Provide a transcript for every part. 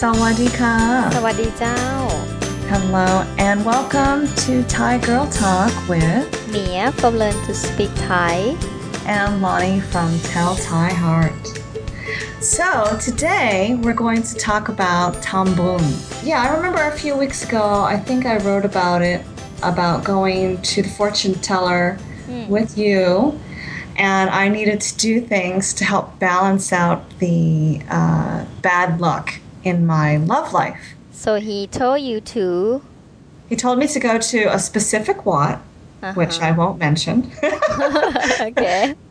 Sawadika. Hello and welcome to Thai Girl Talk with Mia from Learn to Speak Thai. And Lonnie from Tell Thai Heart. So today we're going to talk about Tambun. Yeah, I remember a few weeks ago, I think I wrote about it, about going to the fortune teller mm. with you and I needed to do things to help balance out the uh, bad luck in my love life. so he told you to He told me to go to a specific Wat, uh-huh. which I won't mention. okay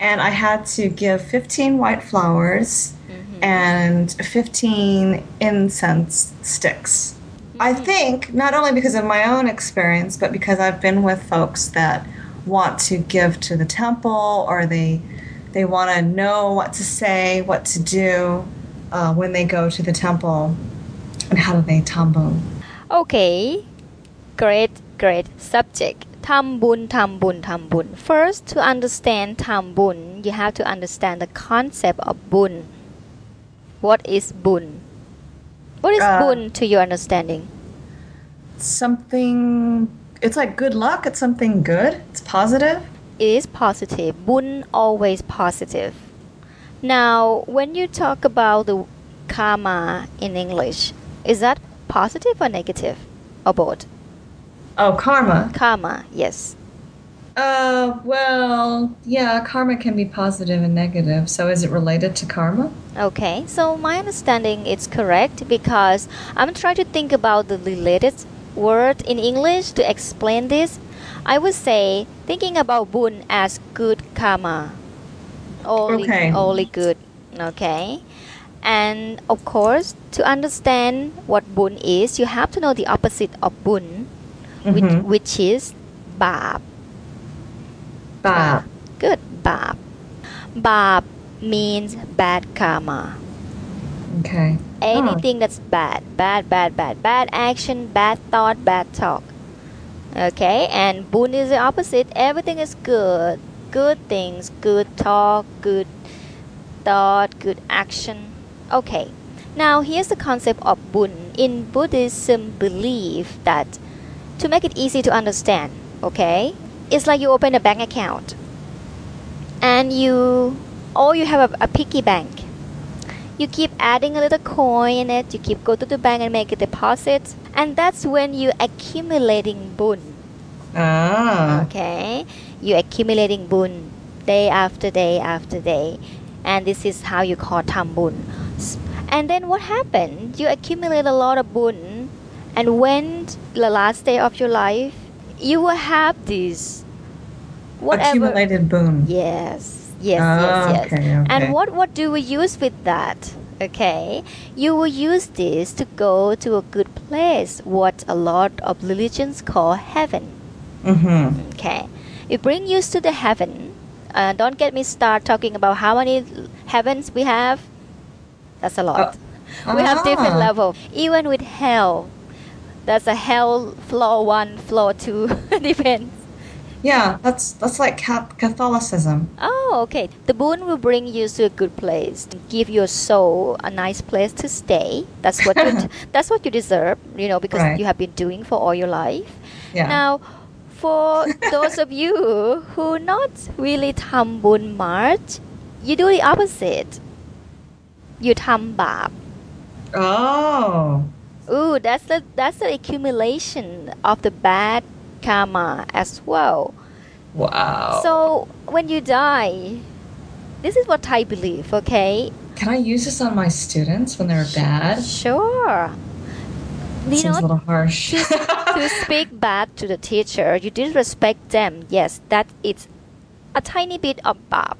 and I had to give 15 white flowers mm-hmm. and 15 incense sticks. I mm-hmm. think not only because of my own experience, but because I've been with folks that want to give to the temple or they they want to know what to say, what to do uh, when they go to the temple and how do they tambun. Okay, great, great subject. Tambun, tambun, tambun. First, to understand tambun, you have to understand the concept of bun. What is bun? What is uh, bun to your understanding? Something. It's like good luck. It's something good. It's positive. It is positive. Bun always positive now when you talk about the karma in English is that positive or negative or both Oh, karma. karma yes Uh, well, yeah, karma can be positive and negative. So is it related to karma? Okay, so my understanding is correct because I'm trying to think about the related word in English to explain this. I would say thinking about bun as good karma. Only, Okay. only good. Okay. And of course, to understand what bun is, you have to know the opposite of bun, which, Mhm. which is bab. Ba. Good, bab. Bab means bad karma. Okay. anything that's bad bad bad bad bad action bad thought bad talk okay and bun is the opposite everything is good good things good talk good thought good action. Okay now here's the concept of bun. In buddhism belief that to make it easy to understand okay it's like you open a bank account and you or you have a, a piggy bank. You keep adding a little coin in it you keep go to the bank and make a deposit and that's when you accumulating bun Ah. okay you accumulating bun day after day after day and this is how you call tambun and then what happened you accumulate a lot of bun and when the last day of your life you will have this whatever Accumulated boon. Yes, yes, Ah, yes, yes. okay, okay. And what what do we use with that? Okay, you will use this to go to a good place, what a lot of religions call heaven. Mm-hmm. Okay, it bring you to the heaven. Uh, don't get me start talking about how many heavens we have. That's a lot. we have different ah. level. Even with hell, that's a hell floor one, floor two, depends. Yeah, that's that's like Catholicism. Oh, okay. The boon will bring you to a good place, give your soul a nice place to stay. That's what you that's what you deserve, you know, because Right. you have been doing for all your life. Yeah. Now, for those of you who not really ทำบุญ much, you do the opposite. You ทำบาป oh. Ooh, that's the that's the accumulation of the bad karma as well. Wow. So when you die, this is what I believe, okay? can I use this on my students when they're bad? Sure. You Seems a little harsh. to, to speak bad to the teacher, you disrespect them. Yes, that is a tiny bit of bad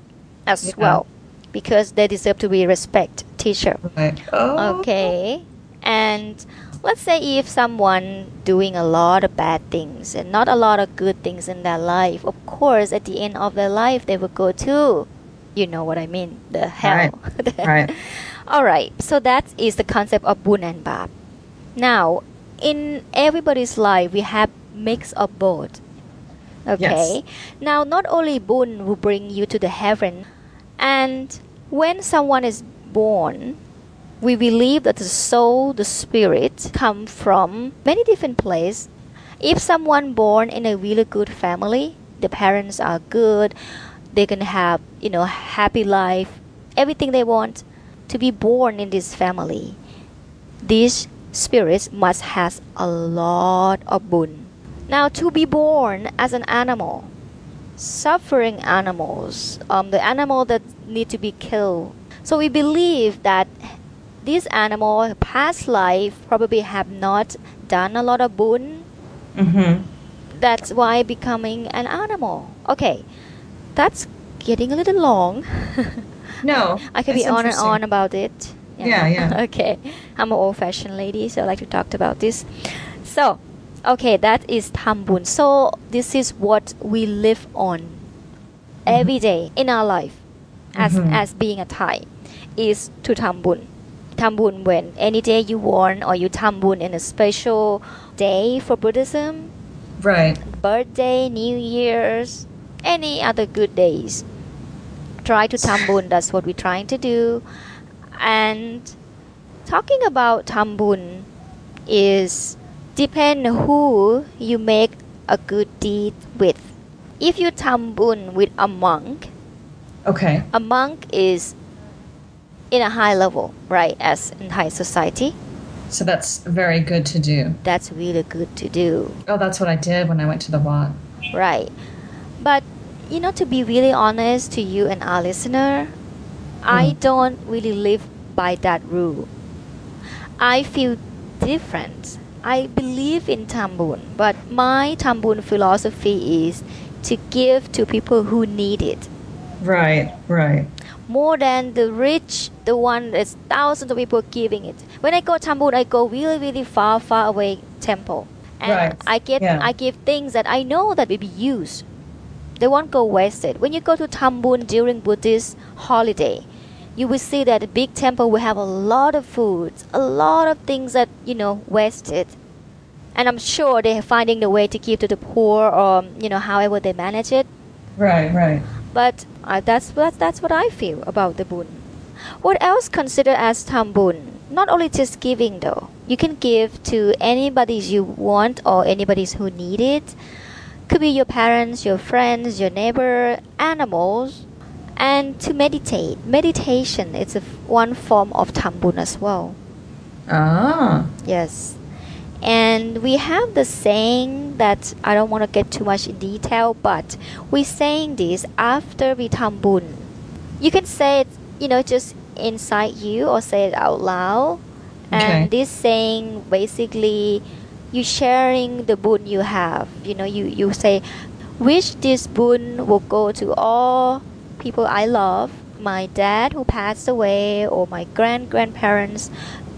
as Yeah. well, because they deserve to be respect teacher. Right. Oh. Okay. And let's say if someone doing a lot of bad things and not a lot of good things in their life, of course at the end of their life they will go to you know what I mean, the hell. Right. All right. So that is the concept of bun and bab. Now, in everybody's life we have mix of both. Okay. Now, not only bun will bring you to the heaven, and when someone is born, we believe that the soul, the spirit, come from many different places. If someone born in a really good family, the parents are good, they can have you know happy life, everything they want. To be born in this family, these spirits must has a lot of boon. Now, to be born as an animal, suffering animals, um, the animal that need to be killed. So we believe that this animal past life probably have not done a lot of boon. Mm-hmm. That's why becoming an animal. Okay, that's getting a little long. No. I could be on and on about it. Yeah, yeah. okay, I'm an old-fashioned lady, so I like to talk about this. So, okay, that is tambun. So this is what we live on every day in our life, as Mhm. as being a Thai, is to tambun. Tambun when any day you want, or you tambun in a special day for Buddhism, Right. birthday, New Year's, any other good days. Try to tambun. That's what we're trying to do. And talking about tambun is depend who you make a good deed with. If you tambun with a monk, Okay. a monk is in a high level, right? As in high society, So that's very good to do. that's really good to do. Oh, that's what I did when I went to the Wat. Right. But you know, to be really honest to you and our listener, I Mm. don't really live by that rule. I feel different. I believe in Tambun, but my Tambun philosophy is to give to people who need it. Right, right. More than the rich, the one that's thousands of people giving it. When I go Tambun, I go really, really far, far away temple. And Right. I get Yeah. I give things that I know that will be used. They won't go wasted. When you go to Tambun during Buddhist holiday, you will see that the big temple will have a lot of foods, a lot of things that you know wasted. And I'm sure they're finding the way to give to the poor, or you know, however they manage it. Right, right. But uh, that's that's that's what I feel about the bun. What else considered as tambun? Not only just giving though. You can give to anybody you want or anybody who need it. Could be your parents, your friends, your neighbor, animals, and to meditate. Meditation is a, one form of tambun as well. Ah. Yes. And we have the saying that I don't want to get too much in detail, but we're saying this after we tambun. You can say it, you know, just inside you or say it out loud. Okay. And this saying basically you sharing the boon you have. You know, you, you say, wish this boon will go to all people I love, my dad who passed away or my grand grandparents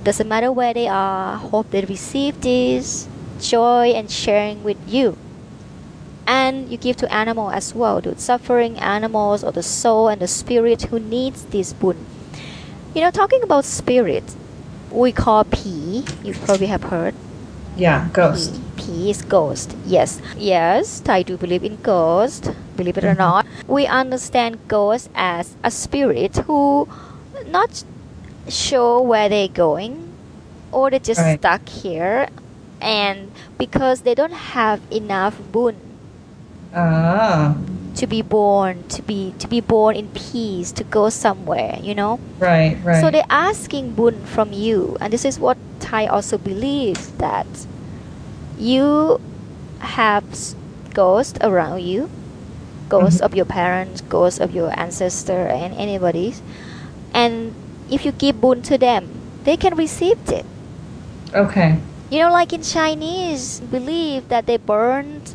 doesn't matter where they are, hope they receive this joy and sharing with you. And you give to animal as well, to suffering animals or the soul and the spirit who needs this boon. You know, talking about spirit, we call P. You probably have heard. Yeah, ghost. P. P is ghost. Yes. Yes, I do believe in ghost. Believe it or Mhm. not. We understand ghost as a spirit who not sure where they're going or they're just Right. stuck here and because they don't have enough boon Ah. to be born to be to be born in peace to go somewhere you know Right, right. so they're asking boon from you, and this is what Thai also believes that you have ghosts around you, ghosts Mhm. of your parents, ghosts of your ancestor, and anybody's, and if you give boon to them, they can receive it. okay. You know, like in Chinese, believe that they burned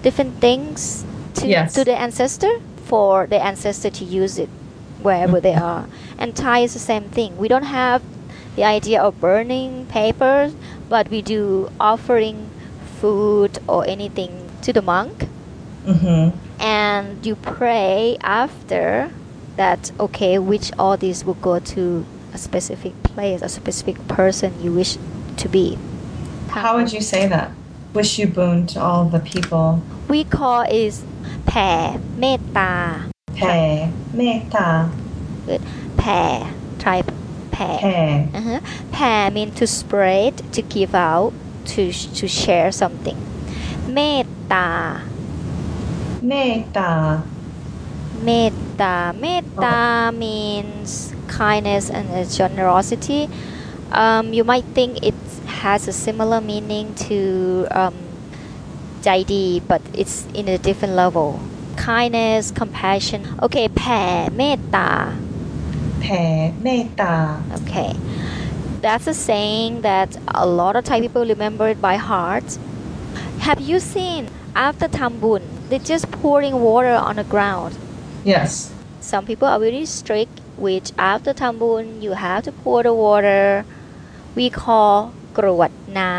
different things to, Yes. to the ancestor for the ancestor to use it wherever they are. And Thai is the same thing. We don't have the idea of burning papers, but we do offering food or anything to the monk. Mm-hmm And you pray after that, okay, which all these will go to a specific place, a specific person you wish to be. How would you say that? Wish you boon to all the people. we call is แผ่เมตตา Pay. Meta. Good. แผ่ try แผ่ แผ่ uh-huh. แผ่ mean to spread to give out to to share something เมตตา Meta. Oh. Means kindness and generosity. Um, you might think it has a similar meaning to um, Jaidi, but it's in a different level. Kindness, compassion. Okay, pa meta. Pa meta. Okay. That's a saying that a lot of Thai people remember it by heart. Have you seen after Tambun, they're just pouring water on the ground? yes Some people are very strict, which after Tambun, you have to pour the water. We call กรวดน้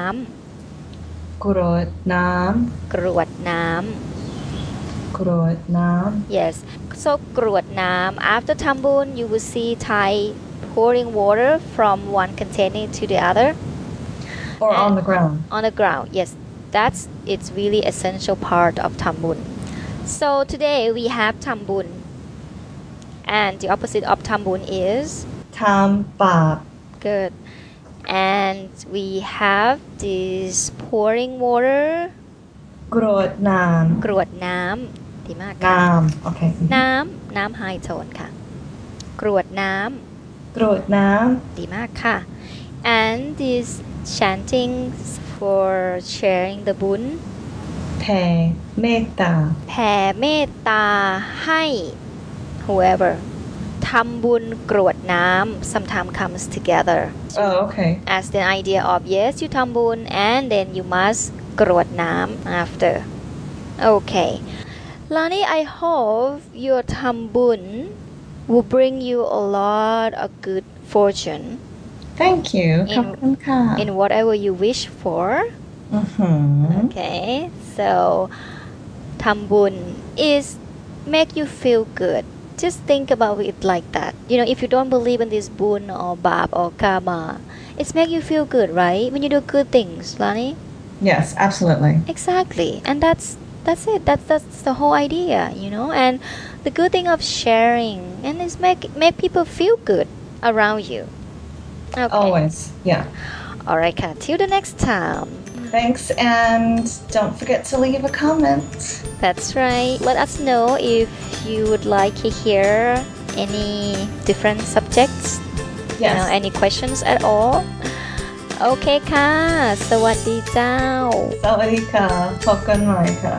กรวดน้ ำกรวดน้ ำกรวดน้ ำ Yes. So กรวดน้ำ After Tambun, you will see Thai pouring water from one container to the other.ำ or on the ground on the ground yes that's it's really essential part of tambun so today we have tambun and the opposite of tambun is ทำบาป good and we have this pouring water กรวดน้ กรวดน้ำดีมาก ำ ค่ะ น้ำโอเค น้ำน้ำไฮโทนค่ะ กรวดน้ กรวดน้ ำดีมากค่ะ and this chanting for sharing the bun ำแผ่เมตตา แผ่เมตตาให้ whoever ทำบุญกรวดน้ำ sometimes comes together oh okay as the idea of yes you ทำบุญ and then you must กรวดน้ำ after okay Lani I hope your ทำบุญ will bring you a lot of good fortune Thank you. In, in whatever you wish for. Mm-hmm. Okay. So, tambun is make you feel good. Just think about it like that. You know, if you don't believe in this boon or bab or karma, it's make you feel good, right? When you do good things, Lani. Yes, absolutely. Exactly, and that's that's it. That's that's the whole idea, you know. And the good thing of sharing and is make make people feel good around you. Okay. always yeah All right, Kat. Till the next time. thanks and don't forget to leave a comment That's right. Let us know if you would like to hear any different subjects, you know, yes any questions at all. โอเคค่ะ สวัสดีเจ้า สวัสดีค่ะพบกันใหม่ค่ะ